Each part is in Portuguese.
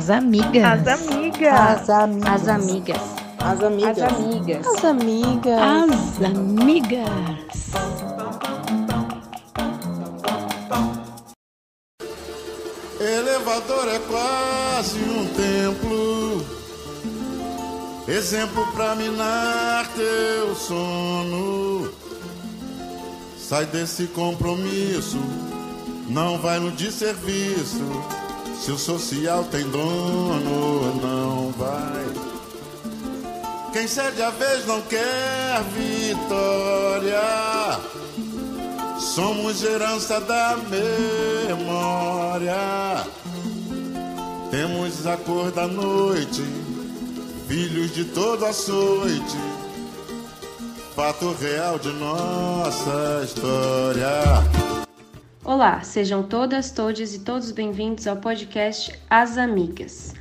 As amigas. As amigas. As amigas. As amigas. As amigas. As amigas. As amigas. As amigas. Elevador é quase um templo, exemplo pra minar teu sono. Sai desse compromisso, não vai no desserviço. Se o social tem dono, não vai. Quem cede a vez não quer vitória. Somos herança da memória. Temos a cor da noite, filhos de todo açoite. Fato real de nossa história. Olá, sejam todas, todos e todos bem-vindos ao podcast As Amigas.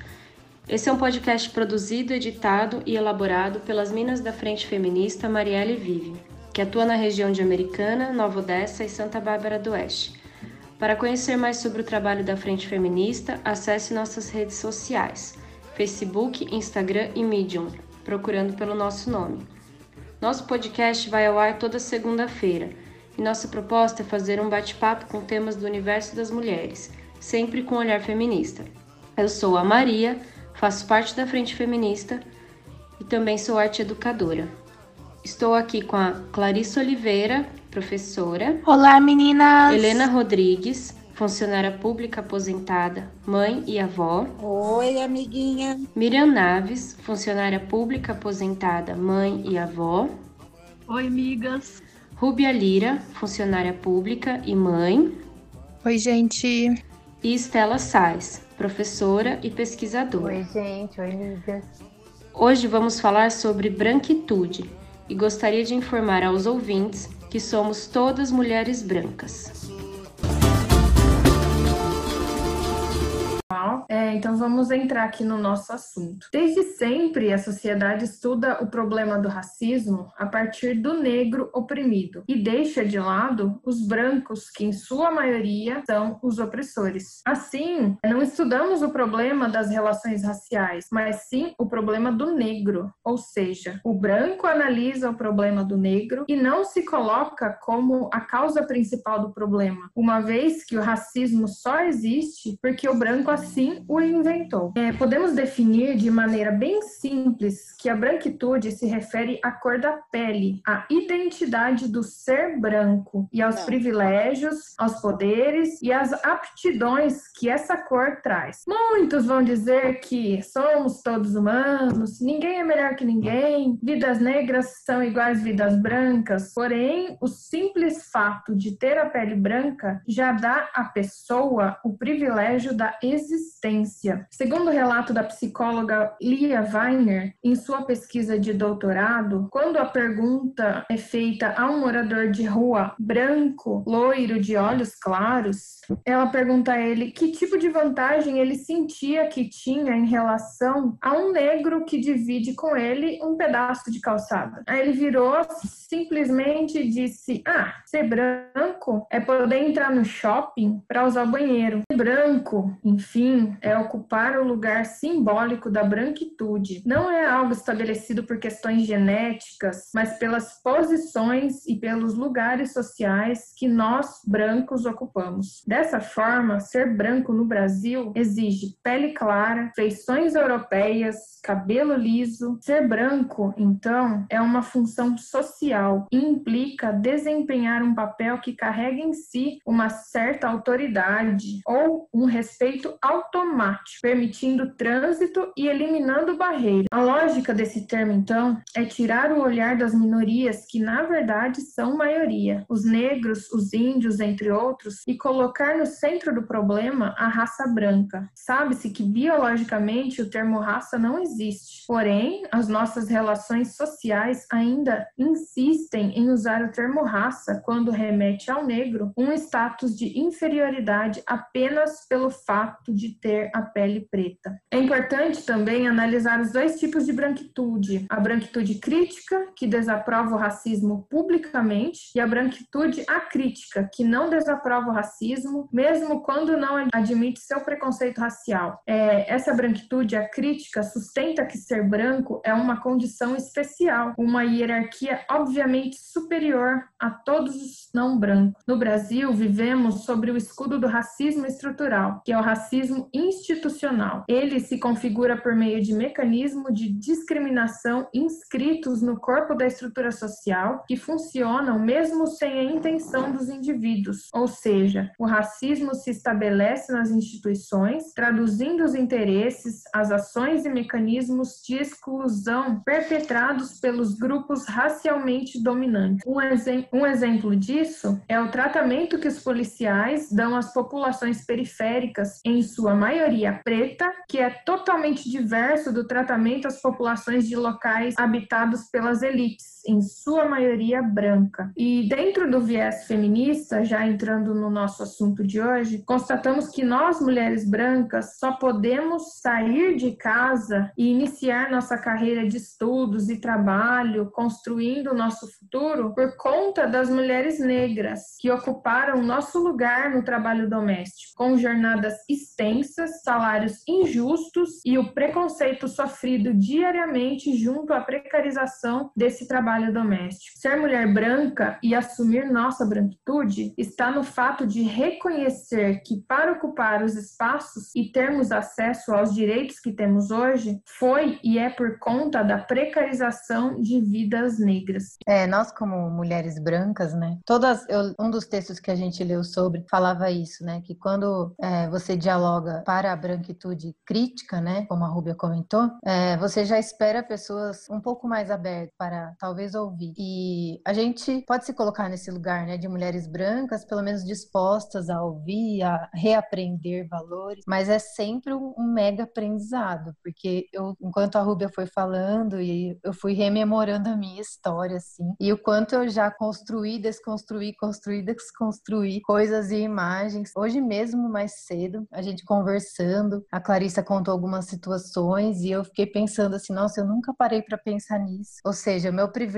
Esse é um podcast produzido, editado e elaborado pelas Minas da Frente Feminista Marielle Vive, que atua na região de Americana, Nova Odessa e Santa Bárbara do Oeste. Para conhecer mais sobre o trabalho da Frente Feminista, acesse nossas redes sociais: Facebook, Instagram e Medium, procurando pelo nosso nome. Nosso podcast vai ao ar toda segunda-feira e nossa proposta é fazer um bate-papo com temas do universo das mulheres, sempre com um olhar feminista. Eu sou a Maria, faço parte da Frente Feminista e também sou arte educadora. Estou aqui com a Clarissa Oliveira, professora, Olá, meninas. Helena Rodrigues, funcionária pública aposentada, mãe e avó, Oi, amiguinha. Miriam Naves, funcionária pública aposentada, mãe e avó, Oi, amigas. Rúbia Lira, funcionária pública e mãe, Oi, gente. e Estela Sais, professora e pesquisadora. Oi, gente. Oi, amigas. Hoje vamos falar sobre branquitude e gostaria de informar aos ouvintes que somos todas mulheres brancas. É, então vamos entrar aqui no nosso assunto. Desde sempre, a sociedade estuda o problema do racismo a partir do negro oprimido e deixa de lado os brancos, que em sua maioria são os opressores. Assim, não estudamos o problema das relações raciais, mas sim o problema do negro, ou seja, o branco analisa o problema do negro e não se coloca como a causa principal do problema, uma vez que o racismo só existe porque o branco assim o inventou. É, podemos definir de maneira bem simples que a branquitude se refere à cor da pele, à identidade do ser branco e aos Não. privilégios, aos poderes e às aptidões que essa cor traz. Muitos vão dizer que somos todos humanos, ninguém é melhor que ninguém, vidas negras são iguais vidas brancas, porém, o simples fato de ter a pele branca já dá à pessoa o privilégio da existência. Segundo o relato da psicóloga Lia Weiner, em sua pesquisa de doutorado, quando a pergunta é feita a um morador de rua branco, loiro, de olhos claros, ela pergunta a ele que tipo de vantagem ele sentia que tinha em relação a um negro que divide com ele um pedaço de calçada. Aí ele virou simplesmente disse: Ah, ser branco é poder entrar no shopping para usar o banheiro. Ser branco, enfim, é ocupar o lugar simbólico da branquitude. Não é algo estabelecido por questões genéticas, mas pelas posições e pelos lugares sociais que nós, brancos, ocupamos. Dessa forma, ser branco no Brasil exige pele clara, feições europeias, cabelo liso. Ser branco, então, é uma função social e implica desempenhar um papel que carrega em si uma certa autoridade ou um respeito automático, permitindo trânsito e eliminando barreiras. A lógica desse termo, então, é tirar o olhar das minorias que, na verdade, são maioria, os negros, os índios, entre outros, e colocar no centro do problema a raça branca. Sabe-se que biologicamente o termo raça não existe, porém, as nossas relações sociais ainda insistem em usar o termo raça quando remete ao negro um status de inferioridade apenas pelo fato de ter ter a pele preta. É importante também analisar os dois tipos de branquitude: a branquitude crítica, que desaprova o racismo publicamente, e a branquitude acrítica, que não desaprova o racismo, mesmo quando não admite seu preconceito racial. É, essa branquitude acrítica sustenta que ser branco é uma condição especial, uma hierarquia obviamente superior a todos os não brancos. No Brasil, vivemos sobre o escudo do racismo estrutural, que é o racismo institucional. Ele se configura por meio de mecanismos de discriminação inscritos no corpo da estrutura social que funcionam mesmo sem a intenção dos indivíduos. Ou seja, o racismo se estabelece nas instituições, traduzindo os interesses, as ações e mecanismos de exclusão perpetrados pelos grupos racialmente dominantes. Um, um exemplo disso é o tratamento que os policiais dão às populações periféricas, em sua maioria preta, que é totalmente diverso do tratamento às populações de locais habitados pelas elites, em sua maioria branca. E dentro do viés feminista, já entrando no nosso assunto de hoje, constatamos que nós, mulheres brancas, só podemos sair de casa e iniciar nossa carreira de estudos e trabalho, construindo o nosso futuro, por conta das mulheres negras que ocuparam nosso lugar no trabalho doméstico, com jornadas extensas, salários injustos e o preconceito sofrido diariamente junto à precarização desse trabalho doméstico. Ser mulher branca e assumir nossa branquitude está no fato de reconhecer que para ocupar os espaços e termos acesso aos direitos que temos hoje, foi e é por conta da precarização de vidas negras. É, nós como mulheres brancas, né? Todas, eu, um dos textos que a gente leu sobre falava isso, né? Que quando é, você dialoga para a branquitude crítica, né? Como a Rúbia comentou, é, você já espera pessoas um pouco mais abertas para talvez ouvir. E a gente pode se colocar nesse lugar, né? De mulheres brancas, pelo menos dispostas a ouvir, a reaprender valores, mas é sempre um, mega aprendizado, porque eu, enquanto a Rúbia foi falando e eu fui rememorando a minha história, assim, e o quanto eu já construí, desconstruí, construí, desconstruí coisas e imagens. Hoje mesmo, mais cedo, a gente conversando, a Clarissa contou algumas situações e eu fiquei pensando assim, nossa, eu nunca parei para pensar nisso. Ou seja, meu privilégio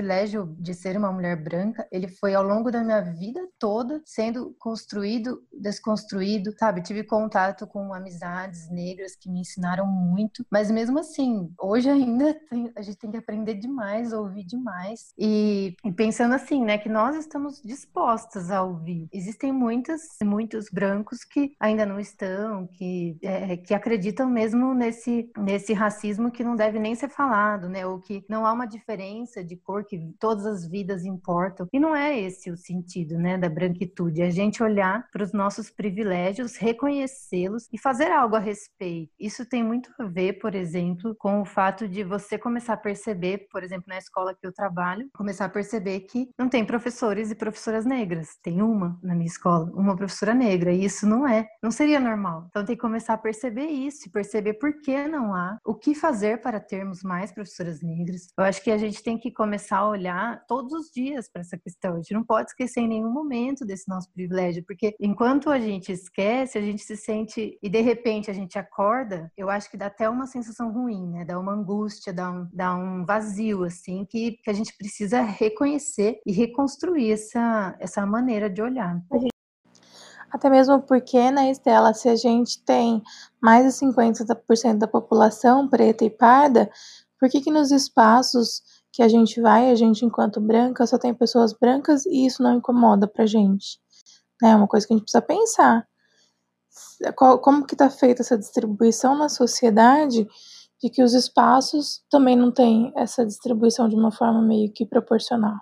de ser uma mulher branca, ele foi ao longo da minha vida toda sendo construído, desconstruído, sabe? Tive contato com amizades negras que me ensinaram muito, mas mesmo assim, hoje ainda tem, a gente tem que aprender demais, ouvir demais. E, e, pensando assim, né, que nós estamos dispostas a ouvir. Existem muitas, muitos brancos que ainda não estão, que, é, que acreditam mesmo nesse, nesse racismo que não deve nem ser falado, né, ou que não há uma diferença de cor, que todas as vidas importam. E não é esse o sentido, né, da branquitude. É a gente olhar para os nossos privilégios, reconhecê-los e fazer algo a respeito. Isso tem muito a ver, por exemplo, com o fato de você começar a perceber, por exemplo, na escola que eu trabalho, começar a perceber que não tem professores e professoras negras. Tem uma na minha escola, uma professora negra, e isso não é, não seria normal. Então tem que começar a perceber isso, perceber por que não há, o que fazer para termos mais professoras negras. Eu acho que a gente tem que começar a olhar todos os dias para essa questão. A gente não pode esquecer em nenhum momento desse nosso privilégio, porque enquanto a gente esquece, a gente se sente e de repente a gente acorda, eu acho que dá até uma sensação ruim, né? Dá uma angústia, dá um, dá um vazio, assim, que, que a gente precisa reconhecer e reconstruir essa, essa maneira de olhar. Até mesmo porque, né, Estela, se a gente tem mais de 50% da população preta e parda, por que que nos espaços que a gente vai, a gente enquanto branca, só tem pessoas brancas e isso não incomoda pra gente? É uma coisa que a gente precisa pensar. Como que está feita essa distribuição na sociedade de que os espaços também não têm essa distribuição de uma forma meio que proporcional.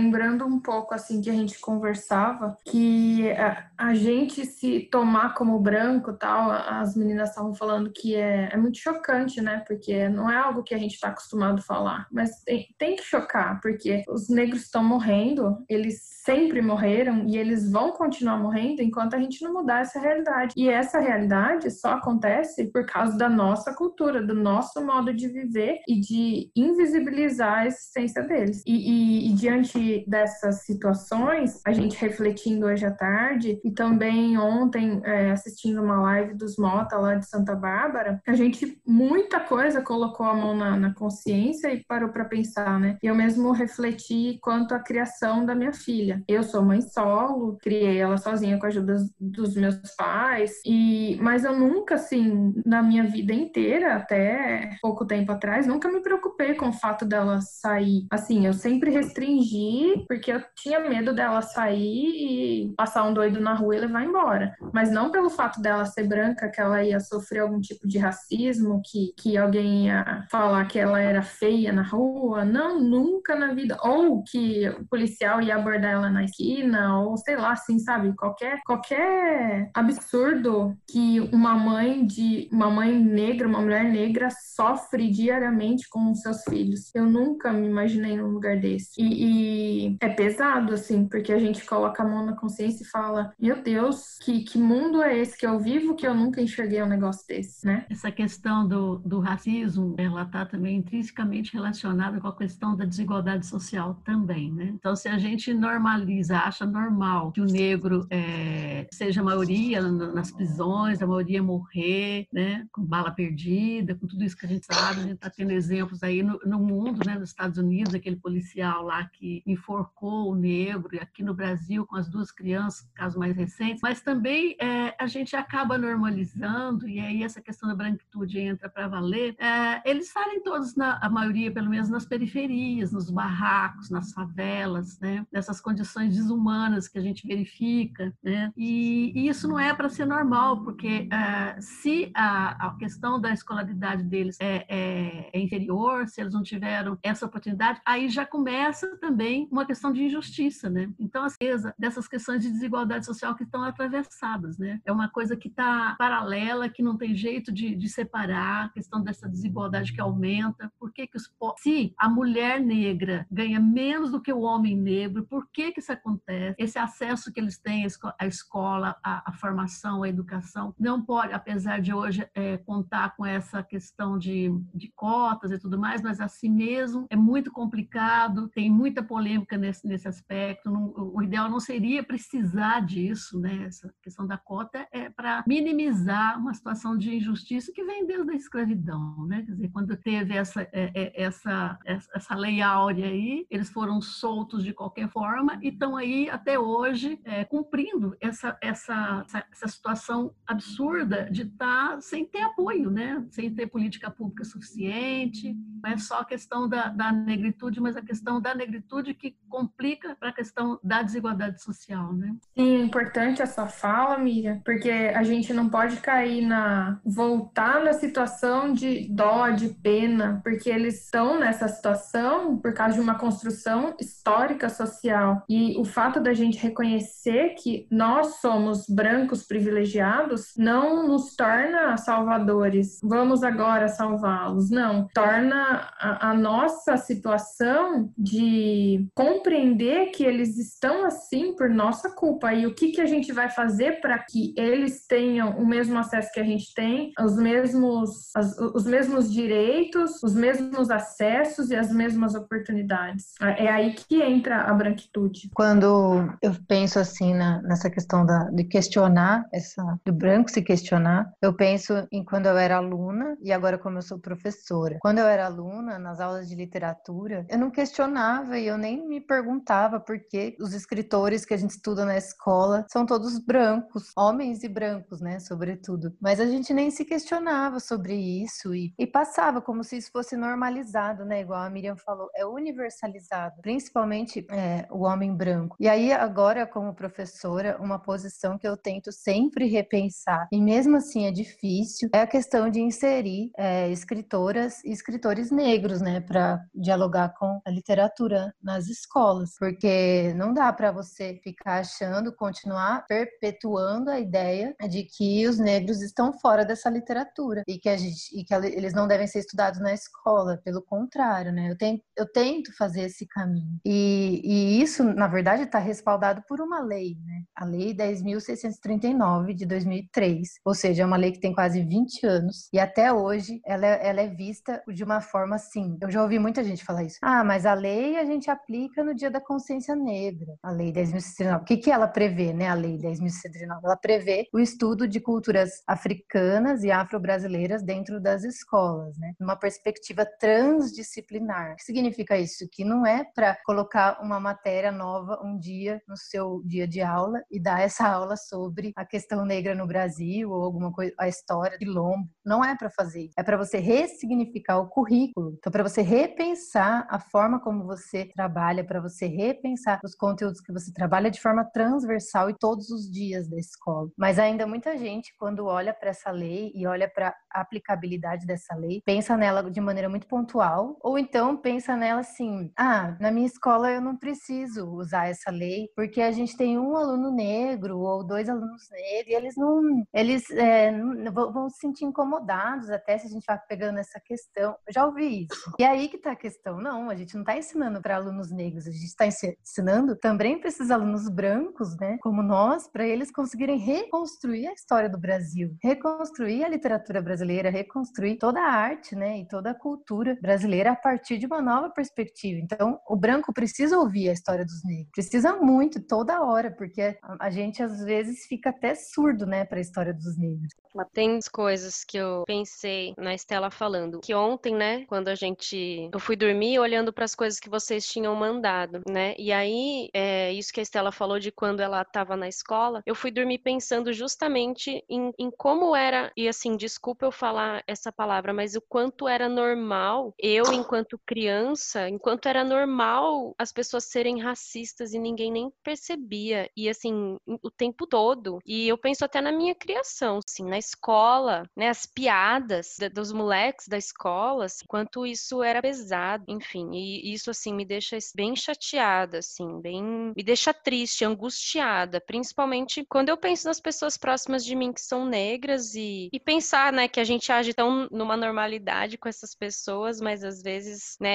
Lembrando um pouco assim que a gente conversava, que a, a gente se tomar como branco tal, as meninas estavam falando que é, é muito chocante, né? Porque não é algo que a gente está acostumado a falar, mas tem, tem que chocar, porque os negros estão morrendo, eles sempre morreram e eles vão continuar morrendo enquanto a gente não mudar essa realidade. E essa realidade só acontece por causa da nossa cultura, do nosso modo de viver e de invisibilizar a existência deles. E, e, e diante dessas situações, a gente refletindo hoje à tarde e também ontem é, assistindo uma live dos Mota lá de Santa Bárbara, a gente muita coisa colocou a mão na, na consciência e parou para pensar, né? Eu mesmo refleti quanto à criação da minha filha. Eu sou mãe solo, criei ela sozinha com a ajuda dos meus pais e mas eu nunca assim na minha vida inteira até pouco tempo atrás nunca me preocupei com o fato dela sair. Assim, eu sempre restringi porque eu tinha medo dela sair e passar um doido na rua e levar embora. Mas não pelo fato dela ser branca que ela ia sofrer algum tipo de racismo, que, que alguém ia falar que ela era feia na rua. Não, nunca na vida. Ou que o policial ia abordar ela na esquina, ou sei lá, assim, sabe? Qualquer, qualquer absurdo que uma mãe de uma mãe negra, uma mulher negra sofre diariamente com os seus filhos. Eu nunca me imaginei num lugar desse. E, e é pesado, assim, porque a gente coloca a mão na consciência e fala: Meu Deus, que, que mundo é esse que eu vivo que eu nunca enxerguei um negócio desse, né? Essa questão do, do racismo, ela está também intrinsecamente relacionada com a questão da desigualdade social também, né? Então, se a gente normaliza, acha normal que o negro é, seja a maioria nas prisões, a maioria morrer, né? Com bala perdida, com tudo isso que a gente sabe, a gente está tendo exemplos aí no, no mundo, né? Nos Estados Unidos, aquele policial lá que enforcou o negro, e aqui no Brasil com as duas crianças, casos mais recentes, mas também é, a gente acaba normalizando, e aí essa questão da branquitude entra para valer, é, eles estarem todos, na, a maioria pelo menos, nas periferias, nos barracos, nas favelas, né? nessas condições desumanas que a gente verifica. Né? E, e isso não é para ser normal, porque é, se a, a, questão da escolaridade deles é, é, é inferior, se eles não tiveram essa oportunidade, aí já começa também uma questão de injustiça. Né? Então, a certeza dessas questões de desigualdade social que estão atravessadas. Né? É uma coisa que está paralela, que não tem jeito de, de, separar, a questão dessa desigualdade que aumenta. Por que, que os, se a mulher negra ganha menos do que o homem negro, por que, que isso acontece? Esse acesso que eles têm à escola, à, à formação, à educação, não pode, apesar de hoje é, contar com essa questão de, de cotas e tudo mais, mas assim mesmo é muito complicado, tem muita polêmica nesse, nesse aspecto. Não, o ideal não seria precisar disso, né? Essa questão da cota é para minimizar uma situação de injustiça que vem desde a escravidão, né? Quer dizer, quando teve essa, é, é, essa, essa lei áurea aí, eles foram soltos de qualquer forma e estão aí até hoje é, cumprindo essa, essa, essa situação absurda de estar tá sem ter apoio, né? Sem ter política pública suficiente. Não é só a questão da, da negritude, mas a questão da negritude que complica para a questão da desigualdade social, né? Sim, é importante essa fala, Miriam, porque a gente não pode cair na voltar na situação de dó, de pena, porque eles estão nessa situação por causa de uma construção histórica social. E o fato da gente reconhecer que nós somos brancos privilegiados não nos torna salvadores. Vamos agora salvá-los. Não, torna a, a nossa situação de compreender que eles estão assim por nossa culpa e o que, que a gente vai fazer para que eles tenham o mesmo acesso que a gente tem, os mesmos, as, os mesmos direitos, os mesmos acessos e as mesmas oportunidades. É aí que entra a branquitude. Quando eu penso assim na, nessa questão da, de questionar, essa, do branco se questionar, eu penso em quando eu era aluna e agora como eu sou professora. Quando eu era aluna, nas aulas de literatura, eu não questionava e eu nem me perguntava por que os escritores que a gente estuda na escola são todos brancos, homens e brancos, né, sobretudo. Mas a gente nem se questionava sobre isso e, e passava como se isso fosse normalizado, né, igual a Miriam falou, é universalizado, principalmente é, o homem branco. E aí agora como professora, uma posição que eu tento sempre repensar e mesmo assim é difícil é a questão de inserir é, escritoras e escritores negros, né, para dialogar com a literatura nas escolas, porque não dá para você ficar achando, continuar perpetuando a ideia de que os negros estão fora dessa literatura e que, a gente, e que eles não devem ser estudados na escola. Pelo contrário, né? Eu tento, eu tento fazer esse caminho. E, e isso na verdade, está respaldado por uma lei, né? A Lei 10.639 de 2003, ou seja, é uma lei que tem quase 20 anos e até hoje ela é, ela é vista de uma forma assim. Eu já ouvi muita gente falar isso. Ah, mas a lei a gente aplica no Dia da Consciência Negra. A Lei 10.639. O que, que ela prevê, né? A Lei 10.639. Ela prevê o estudo de culturas africanas e afro-brasileiras dentro das escolas, né? Numa perspectiva transdisciplinar. O que significa isso? Que não é para colocar uma matéria nova um dia no seu dia de aula e dar essa aula sobre a questão negra no Brasil ou alguma coisa, a história de Lombo. Não é para fazer. É para você ressignificar o currículo. Então, para você repensar a forma como você trabalha, para você repensar os conteúdos que você trabalha de forma transversal e todos os dias da escola. Mas ainda muita gente, quando olha para essa lei e olha para a aplicabilidade dessa lei, pensa nela de maneira muito pontual, ou então pensa nela assim: ah, na minha escola eu não preciso usar essa lei, porque a gente tem um aluno negro ou dois alunos negros, e eles não, eles é, vão se sentir incomodados até se a gente vai pegando essa questão. Eu já ouvi isso. E aí que tá a questão. Não, a gente não está ensinando para alunos negros, a gente está ensinando também para esses alunos brancos, né, como nós, para eles conseguirem reconstruir a história do Brasil, reconstruir a literatura brasileira, reconstruir toda a arte, né, e toda a cultura brasileira a partir de uma nova perspectiva. Então, o branco precisa ouvir a história dos negros, precisa muito, toda hora, porque a gente às vezes fica até surdo, né, para a história dos negros. Tem coisas que eu pensei na Estela falando, que ontem, né, quando a gente, eu fui dormir olhando para as coisas que vocês tinham mandado, né, e aí é, isso que a Estela falou de quando ela estava na escola, eu fui dormir pensando justamente em, em como era e assim, desculpa eu falar essa palavra, mas o quanto era normal eu enquanto criança, enquanto era normal as pessoas serem racistas e ninguém nem percebia. E assim o tempo todo. E eu penso até na minha criação, assim, na escola, né, as piadas dos moleques da escola, assim, quanto isso era pesado, enfim, e isso assim me deixa bem chateada, assim, bem me deixa triste, angustiada, principalmente quando eu penso nas pessoas próximas de mim que são negras e, e pensar, né, que a gente age tão numa normalidade com essas pessoas, mas às vezes, né,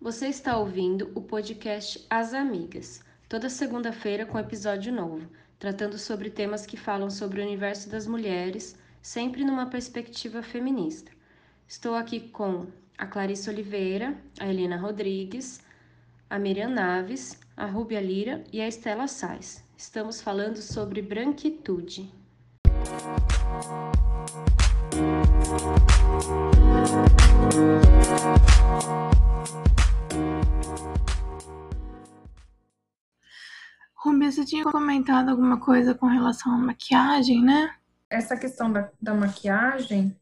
Você está ouvindo o podcast As Amigas, toda segunda-feira com episódio novo, tratando sobre temas que falam sobre o universo das mulheres, sempre numa perspectiva feminista. Estou aqui com a Clarice Oliveira, a Helena Rodrigues, a Miriam Naves, a Rúbia Lira e a Estela Sais. Estamos falando sobre branquitude. Rubia, você tinha comentado alguma coisa com relação à maquiagem, né? Essa questão da, da maquiagem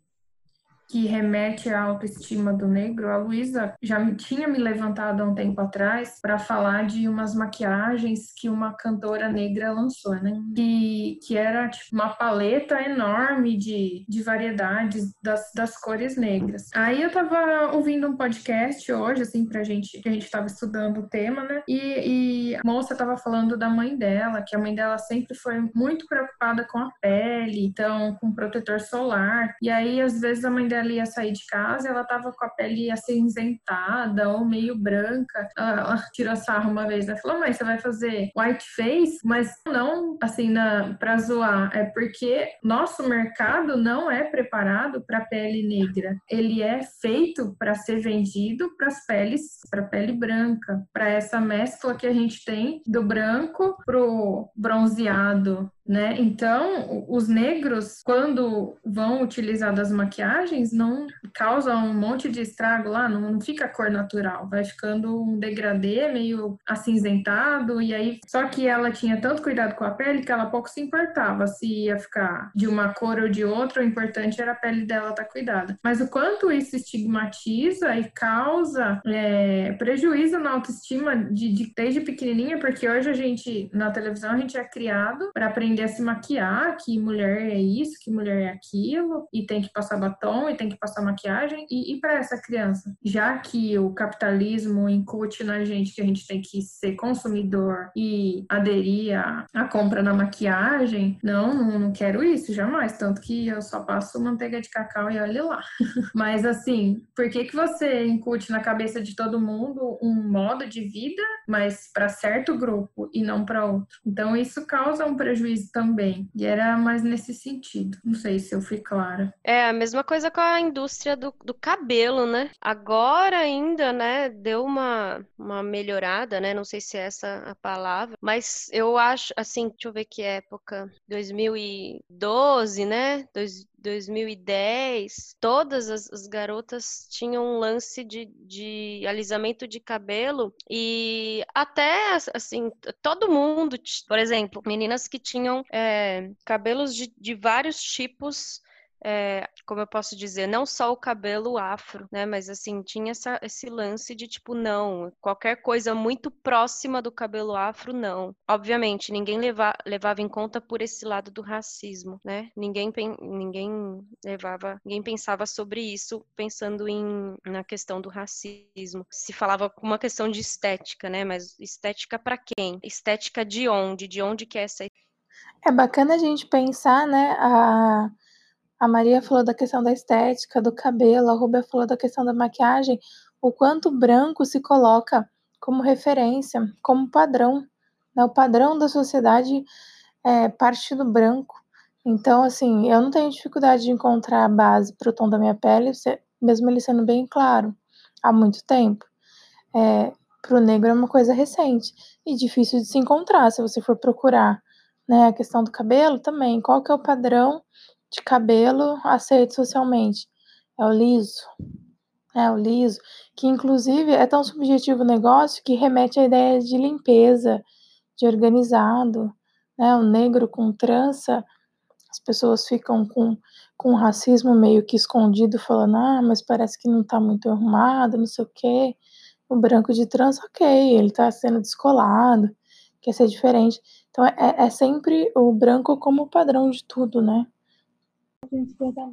que remete à autoestima do negro, a Luísa já tinha me levantado há um tempo atrás para falar de umas maquiagens que uma cantora negra lançou, né? Que, que era tipo, uma paleta enorme de, de variedades das, das cores negras. Aí eu tava ouvindo um podcast hoje, assim, pra gente, que a gente tava estudando o tema, né? E, e a moça tava falando da mãe dela, que a mãe dela sempre foi muito preocupada com a pele, então com protetor solar. E aí, às vezes, a mãe dela ela ia sair de casa, ela tava com a pele acinzentada ou meio branca. Ela tirou sarro uma vez, ela falou, mãe, você vai fazer white face? Mas não, assim, na, pra zoar, é porque nosso mercado não é preparado para pele negra. Ele é feito para ser vendido para as peles, para pele branca, para essa mescla que a gente tem do branco pro bronzeado, né? Então, os negros, quando vão utilizar das maquiagens, não causam um monte de estrago lá, não, não fica cor natural, vai ficando um degradê meio acinzentado, e aí, só que ela tinha tanto cuidado com a pele que ela pouco se importava se ia ficar de uma cor ou de outra, o importante era a pele dela estar tá cuidada. Mas o quanto isso estigmatiza e causa é, prejuízo na autoestima de, de, desde pequenininha, porque hoje a gente, na televisão, a gente é criado para aprender a se maquiar, que mulher é isso, que mulher é aquilo, e tem que passar batom, e tem que passar maquiagem e, e para essa criança, já que o capitalismo incute na gente que a gente tem que ser consumidor e aderir à, à compra da maquiagem, não, não, não quero isso jamais, tanto que eu só passo manteiga de cacau e olhe lá. Mas assim, por que que você incute na cabeça de todo mundo um modo de vida, mas para certo grupo e não para outro? Então isso causa um prejuízo também. E era mais nesse sentido. Não sei se eu fui clara. É a mesma coisa com a indústria do, do cabelo, né? Agora ainda, né, deu uma, uma melhorada, né? Não sei se é essa a palavra, mas eu acho, assim, deixa eu ver que época, 2012, né? Dois, 2010, todas as, as, garotas tinham um lance de, de alisamento de cabelo e até, assim, todo mundo, por exemplo, meninas que tinham é, cabelos de, de vários tipos é, como eu posso dizer, não só o cabelo afro, né? Mas assim, tinha essa, esse lance de tipo, não, qualquer coisa muito próxima do cabelo afro, não. Obviamente, ninguém leva, levava em conta por esse lado do racismo, né? Ninguém, ninguém levava, ninguém pensava sobre isso pensando em, na questão do racismo. Se falava uma questão de estética, né? Mas estética para quem? Estética de onde? De onde que é essa é bacana a gente pensar, né, a a Maria falou da questão da estética, do cabelo, a Rubia falou da questão da maquiagem, o quanto branco se coloca como referência, como padrão. Né? O padrão da sociedade é parte do branco. Então, assim, eu não tenho dificuldade de encontrar a base para o tom da minha pele, mesmo ele sendo bem claro, há muito tempo. É, para o negro é uma coisa recente e difícil de se encontrar se você for procurar. Né? A questão do cabelo também, qual que é o padrão de cabelo aceito socialmente. É o liso. É o liso, que inclusive é tão subjetivo o negócio que remete à ideia de limpeza, de organizado, né? O negro com trança, as pessoas ficam com, com racismo meio que escondido, falando, ah, mas parece que não tá muito arrumado, não sei o quê. O branco de trança, ok, ele tá sendo descolado, quer ser diferente. Então é, é sempre o branco como padrão de tudo, né?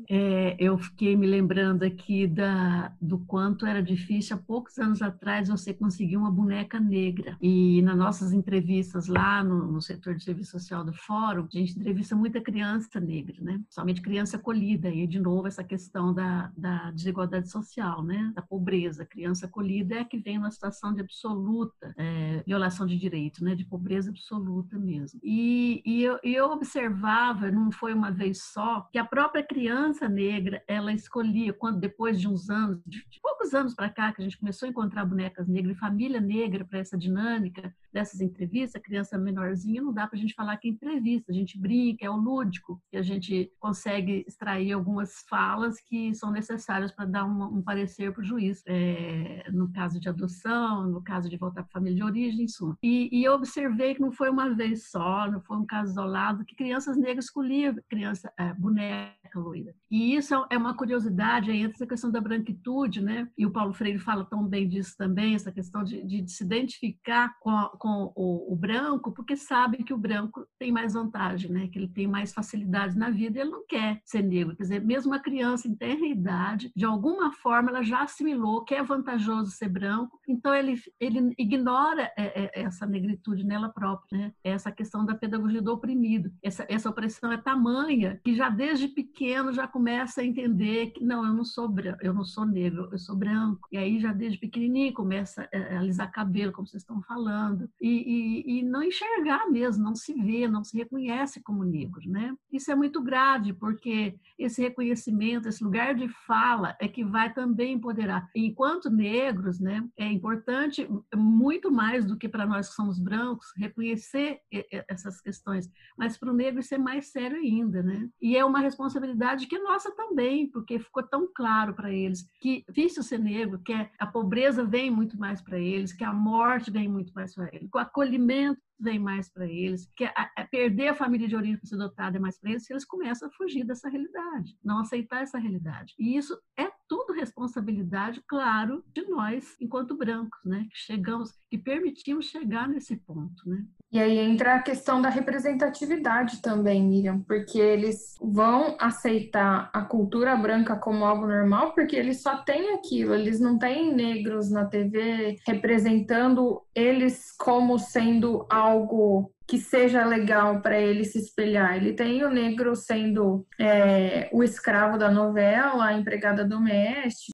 É, eu fiquei me lembrando aqui da, do quanto era difícil há poucos anos atrás você conseguir uma boneca negra. E nas nossas entrevistas lá no, no setor de serviço social do fórum, a gente entrevista muita criança negra, né? Somente criança acolhida. E, de novo, essa questão da, da desigualdade social, né? Da pobreza. Criança acolhida é a que vem numa situação de absoluta é, violação de direitos, né? De pobreza absoluta mesmo. E, e, eu, eu observava, não foi uma vez só, que a própria criança negra, ela escolhia, quando depois de uns anos, de, poucos anos para cá, que a gente começou a encontrar bonecas negras e família negra para essa dinâmica dessas entrevistas, criança menorzinha, não dá para a gente falar que é entrevista, a gente brinca, é o lúdico, que a gente consegue extrair algumas falas que são necessárias para dar um, um parecer para o juiz, é, no caso de adoção, no caso de voltar para a família de origem, em suma. E, e eu observei que não foi uma vez só, não foi um caso isolado, que crianças negras escolhiam criança, é, boneca loira. E isso é, é uma curiosidade, aí entra essa questão da branquitude, né? E o Paulo Freire fala tão bem disso também, essa questão de, de se identificar com, a, com o, o, branco, porque sabe que o branco tem mais vantagem, né? Que ele tem mais facilidades na vida e ele não quer ser negro. Quer dizer, mesmo uma criança em tenra idade, de alguma forma ela já assimilou que é vantajoso ser branco, então ele, ele ignora é, é, essa negritude nela própria, né? Essa questão da pedagogia do oprimido. Essa, essa opressão é tamanha que já desde pequeno já começa a entender que não, eu não sou branco, eu não sou negro, eu sou branco. E aí já desde pequenininho começa a alisar cabelo, como vocês estão falando, e, e, e não enxergar mesmo, não se vê, não se reconhece como negro, né? Isso é muito grave, porque esse reconhecimento, esse lugar de fala é que vai também empoderar. Enquanto negros, né, é importante muito mais do que para nós que somos brancos reconhecer essas questões, mas para o negro isso é mais sério ainda, né? E é uma responsabilidade que é nossa também, porque ficou tão claro para eles que difícil ser negro, que a pobreza vem muito mais para eles, que a morte vem muito mais para eles, que o acolhimento vem mais para eles, que a, a perder a família de origem para ser adotada é mais para eles, eles começam a fugir dessa realidade, não aceitar essa realidade. E isso é tudo responsabilidade, claro, de nós, enquanto brancos, né? Que chegamos, que permitimos chegar nesse ponto, né? E aí entra a questão da representatividade também, Miriam, porque eles vão aceitar a cultura branca como algo normal, porque eles só têm aquilo, eles não têm negros na TV representando eles como sendo algo que seja legal para ele se espelhar. Ele tem o negro sendo é, o escravo da novela, a empregada doméstica.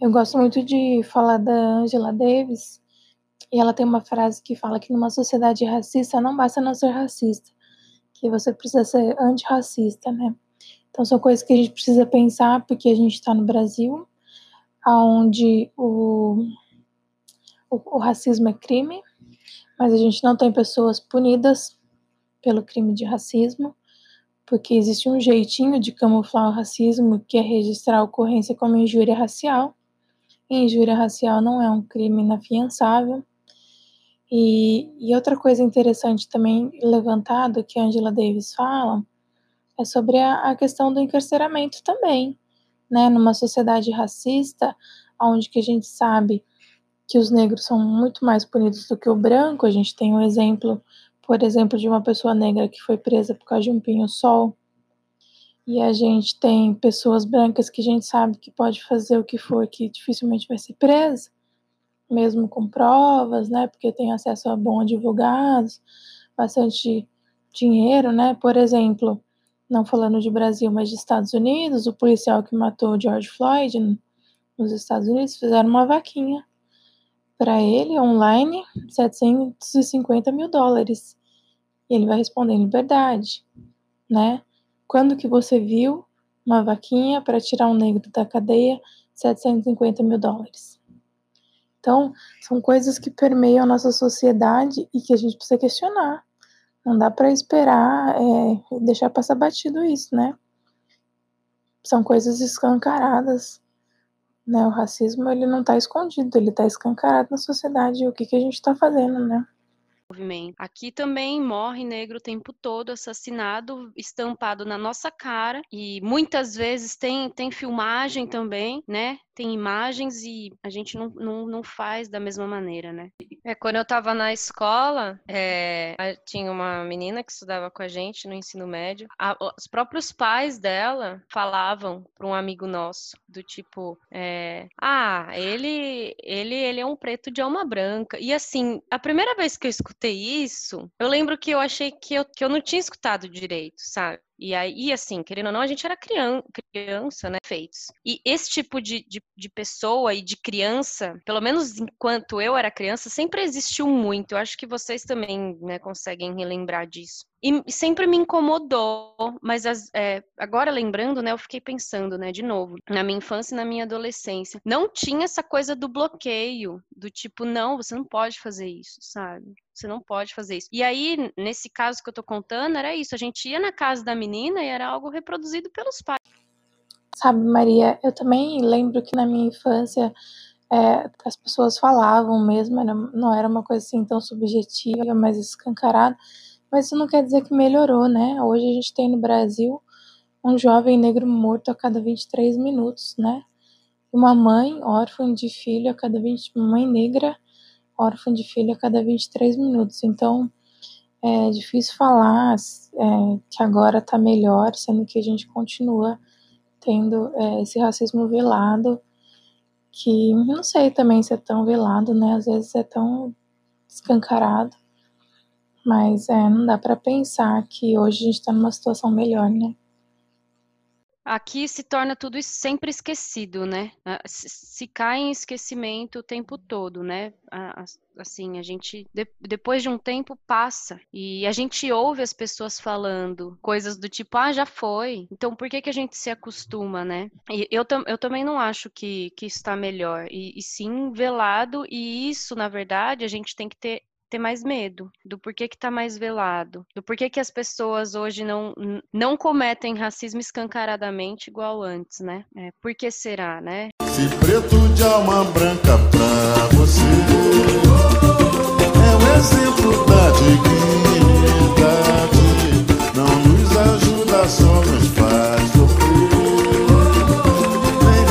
Eu gosto muito de falar da Angela Davis, e ela tem uma frase que fala que numa sociedade racista não basta não ser racista, que você precisa ser antirracista, né? Então são coisas que a gente precisa pensar porque a gente está no Brasil, onde o, o, o racismo é crime, mas a gente não tem pessoas punidas pelo crime de racismo, porque existe um jeitinho de camuflar o racismo, que é registrar a ocorrência como injúria racial. E injúria racial não é um crime inafiançável. E, e outra coisa interessante também levantado que Angela Davis fala é sobre a, a questão do encarceramento também, né? Numa sociedade racista, onde que a gente sabe que os negros são muito mais punidos do que o branco. A gente tem um exemplo, por exemplo, de uma pessoa negra que foi presa por causa de um pinho-sol. E a gente tem pessoas brancas que a gente sabe que pode fazer o que for, que dificilmente vai ser presa, mesmo com provas, né? Porque tem acesso a bons advogados, bastante dinheiro, né? Por exemplo, não falando de Brasil, mas de Estados Unidos, o policial que matou George Floyd nos Estados Unidos fizeram uma vaquinha para ele online 750 mil dólares. E ele vai responder em liberdade, né? Quando que você viu uma vaquinha para tirar um negro da cadeia 750 mil dólares? Então, são coisas que permeiam a nossa sociedade e que a gente precisa questionar. Não dá para esperar, é, deixar passar batido isso, né? São coisas escancaradas né? O racismo ele não está escondido, ele está escancarado na sociedade. E o que, que a gente está fazendo, né? Movimento. Aqui também morre negro o tempo todo, assassinado, estampado na nossa cara e muitas vezes tem, tem filmagem também, né? tem imagens e a gente não, não, não faz da mesma maneira, né? É, quando eu estava na escola, é, tinha uma menina que estudava com a gente no ensino médio. A, os próprios pais dela falavam para um amigo nosso, do tipo, é, ah, ele, ele, ele é um preto de alma branca. E assim, a primeira vez que eu escutei isso, eu lembro que eu achei que eu, que eu não tinha escutado direito, sabe? E aí, assim, querendo ou não, a gente era criança, né? Feitos. E esse tipo de, de, de, pessoa e de criança, pelo menos enquanto eu era criança, sempre existiu muito. Eu acho que vocês também né, conseguem relembrar disso. E sempre me incomodou, mas as, é, agora lembrando, né, eu fiquei pensando, né, de novo, na minha infância e na minha adolescência, não tinha essa coisa do bloqueio, do tipo, não, você não pode fazer isso, sabe? Você não pode fazer isso. E aí, nesse caso que eu tô contando, era isso, a gente ia na casa da menina e era algo reproduzido pelos pais. Sabe, Maria, eu também lembro que na minha infância é, as pessoas falavam mesmo, era, não era uma coisa assim tão subjetiva, mas escancarada mas isso não quer dizer que melhorou, né? Hoje a gente tem no Brasil um jovem negro morto a cada 23 minutos, né? Uma mãe órfã de filho a cada 20, mãe negra órfã de filho a cada 23 minutos. Então, é difícil falar é, que agora tá melhor, sendo que a gente continua tendo é, esse racismo velado, que não sei também se é tão velado, né? Às vezes é tão escancarado. Mas é, não dá para pensar que hoje a gente está numa situação melhor, né? Aqui se torna tudo sempre esquecido, né? Se cai em esquecimento o tempo todo, né? Assim, a gente, depois de um tempo, passa. E a gente ouve as pessoas falando coisas do tipo, ah, já foi. Então, por que, que a gente se acostuma, né? E eu, eu também não acho que, que está melhor. E, e sim, velado. E isso, na verdade, a gente tem que ter ter mais medo do porquê que tá mais velado, do porquê que as pessoas hoje não, não cometem racismo escancaradamente igual antes, né? É, por que será, né? Se preto de alma branca pra você é um exemplo da dignidade, não nos ajuda, só nos faz sofrer. Nem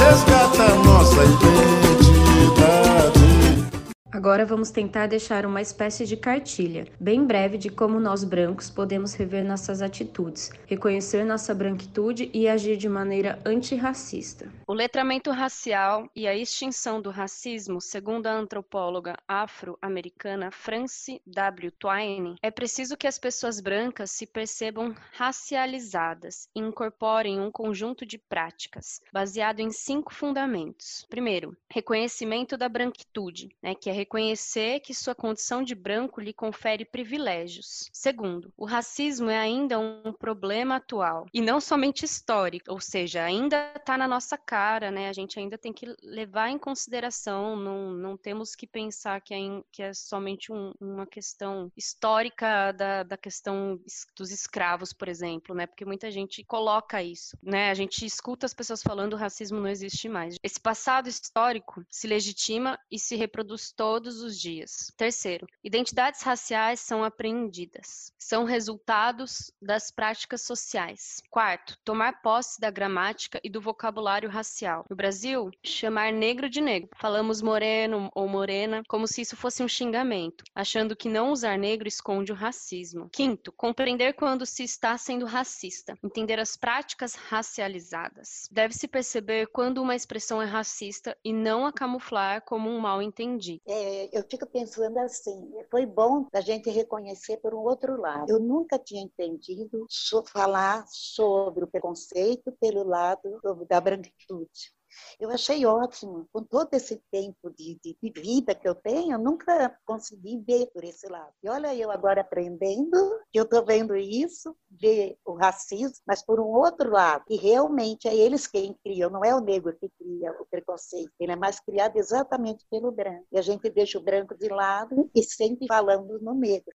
Agora vamos tentar deixar uma espécie de cartilha, bem breve, de como nós brancos podemos rever nossas atitudes, reconhecer nossa branquitude e agir de maneira antirracista. O letramento racial e a extinção do racismo, segundo a antropóloga afro-americana Francie W. Twain, é preciso que as pessoas brancas se percebam racializadas e incorporem um conjunto de práticas baseado em cinco fundamentos. Primeiro, reconhecimento da branquitude, né, que é reconhecer que sua condição de branco lhe confere privilégios. Segundo, o racismo é ainda um problema atual e não somente histórico, ou seja, ainda está na nossa cara, né? A gente ainda tem que levar em consideração, não, não temos que pensar que é, que é somente um, uma questão histórica da, da questão dos escravos, por exemplo, né? Porque muita gente coloca isso, né? A gente escuta as pessoas falando o racismo não existe mais. Esse passado histórico se legitima e se reproduz todos os dias. Terceiro, identidades raciais são apreendidas, são resultados das práticas sociais. Quarto, tomar posse da gramática e do vocabulário racial. No Brasil, chamar negro de negro. Falamos moreno ou morena como se isso fosse um xingamento, achando que não usar negro esconde o racismo. Quinto, compreender quando se está sendo racista, entender as práticas racializadas. Deve-se perceber quando uma expressão é racista e não a camuflar como um mal entendido. É, eu fico pensando assim, foi bom a gente reconhecer por um outro lado. Eu nunca tinha entendido falar sobre o preconceito pelo lado da branquitude. Eu achei ótimo. Com todo esse tempo de, de, de, vida que eu tenho, eu nunca consegui ver por esse lado. E olha, eu agora aprendendo, que eu estou vendo isso, ver o racismo, mas por um outro lado. E realmente é eles quem criam, não é o negro que cria o preconceito. Ele é mais criado exatamente pelo branco. E a gente deixa o branco de lado e sempre falando no negro.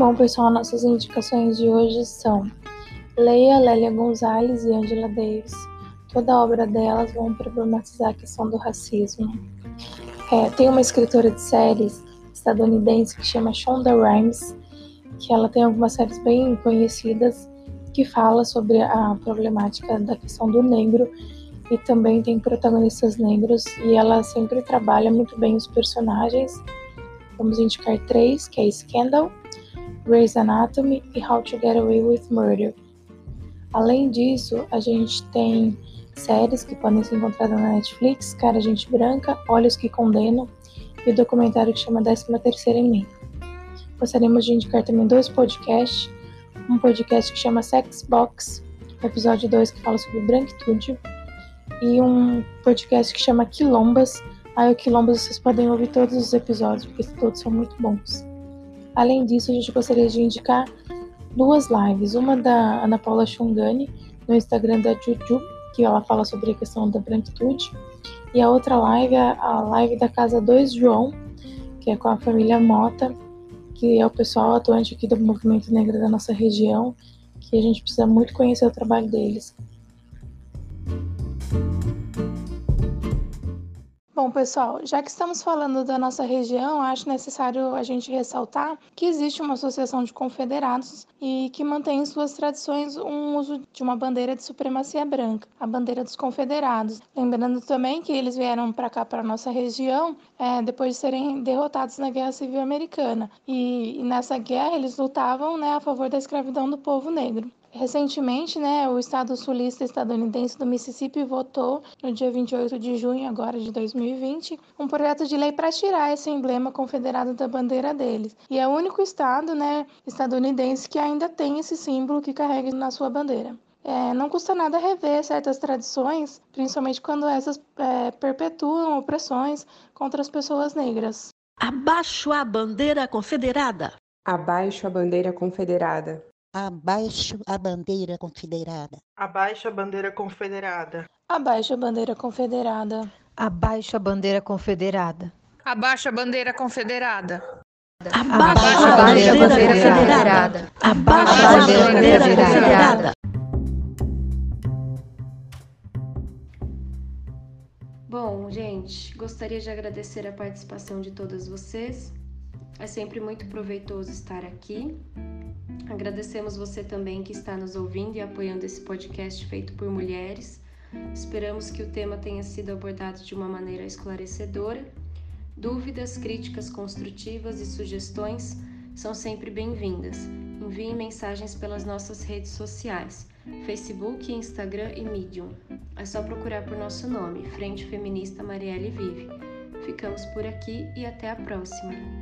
Bom, pessoal, nossas indicações de hoje são Leia Lélia Gonzalez e Angela Davis. Toda a obra delas vão problematizar a questão do racismo. É, tem uma escritora de séries estadunidense que chama Shonda Rhimes, que ela tem algumas séries bem conhecidas que fala sobre a problemática da questão do negro e também tem protagonistas negros e ela sempre trabalha muito bem os personagens. Vamos indicar três, que é Scandal, Grey's Anatomy e How to Get Away with Murder. Além disso, a gente tem séries que podem ser encontradas na Netflix, Cara Gente Branca, Olhos que Condenam e o documentário que chama 13 Terceira Emenda. Gostaríamos de indicar também dois podcasts, um podcast que chama Sex Box, episódio 2 que fala sobre branquitude, e um podcast que chama Quilombas. Aí o Quilombas vocês podem ouvir todos os episódios, porque todos são muito bons. Além disso, a gente gostaria de indicar duas lives. Uma da Ana Paula Xungani, no Instagram da Juju, que ela fala sobre a questão da branquitude. E a outra live é a live da Casa 2 João, que é com a família Mota, que é o pessoal atuante aqui do movimento negro da nossa região, que a gente precisa muito conhecer o trabalho deles. Bom, pessoal, já que estamos falando da nossa região, acho necessário a gente ressaltar que existe uma associação de confederados e que mantém em suas tradições um uso de uma bandeira de supremacia branca, a bandeira dos confederados. Lembrando também que eles vieram para cá, para nossa região, é, depois de serem derrotados na Guerra Civil Americana. E, e nessa guerra eles lutavam né, a favor da escravidão do povo negro. Recentemente, né, o estado sulista estadunidense do Mississippi votou, no dia 28 de junho agora de 2020, um projeto de lei para tirar esse emblema confederado da bandeira deles. E é o único estado né, estadunidense que ainda tem esse símbolo que carrega na sua bandeira. É, não custa nada rever certas tradições, principalmente quando essas é, perpetuam opressões contra as pessoas negras. Abaixo a bandeira confederada! Abaixo a bandeira confederada! Abaixo a bandeira confederada. Abaixo a bandeira confederada. Abaixo a bandeira confederada. Abaixo a bandeira confederada. Abaixo a bandeira confederada. Abaixo a bandeira confederada. Abaixo a bandeira confederada. Bom, gente, gostaria de agradecer a participação de todas vocês. É sempre muito proveitoso estar aqui. Agradecemos você também que está nos ouvindo e apoiando esse podcast feito por mulheres. Esperamos que o tema tenha sido abordado de uma maneira esclarecedora. Dúvidas, críticas construtivas e sugestões são sempre bem-vindas. Envie mensagens pelas nossas redes sociais, Facebook, Instagram e Medium. É só procurar por nosso nome, Frente Feminista Marielle Vive. Ficamos por aqui e até a próxima!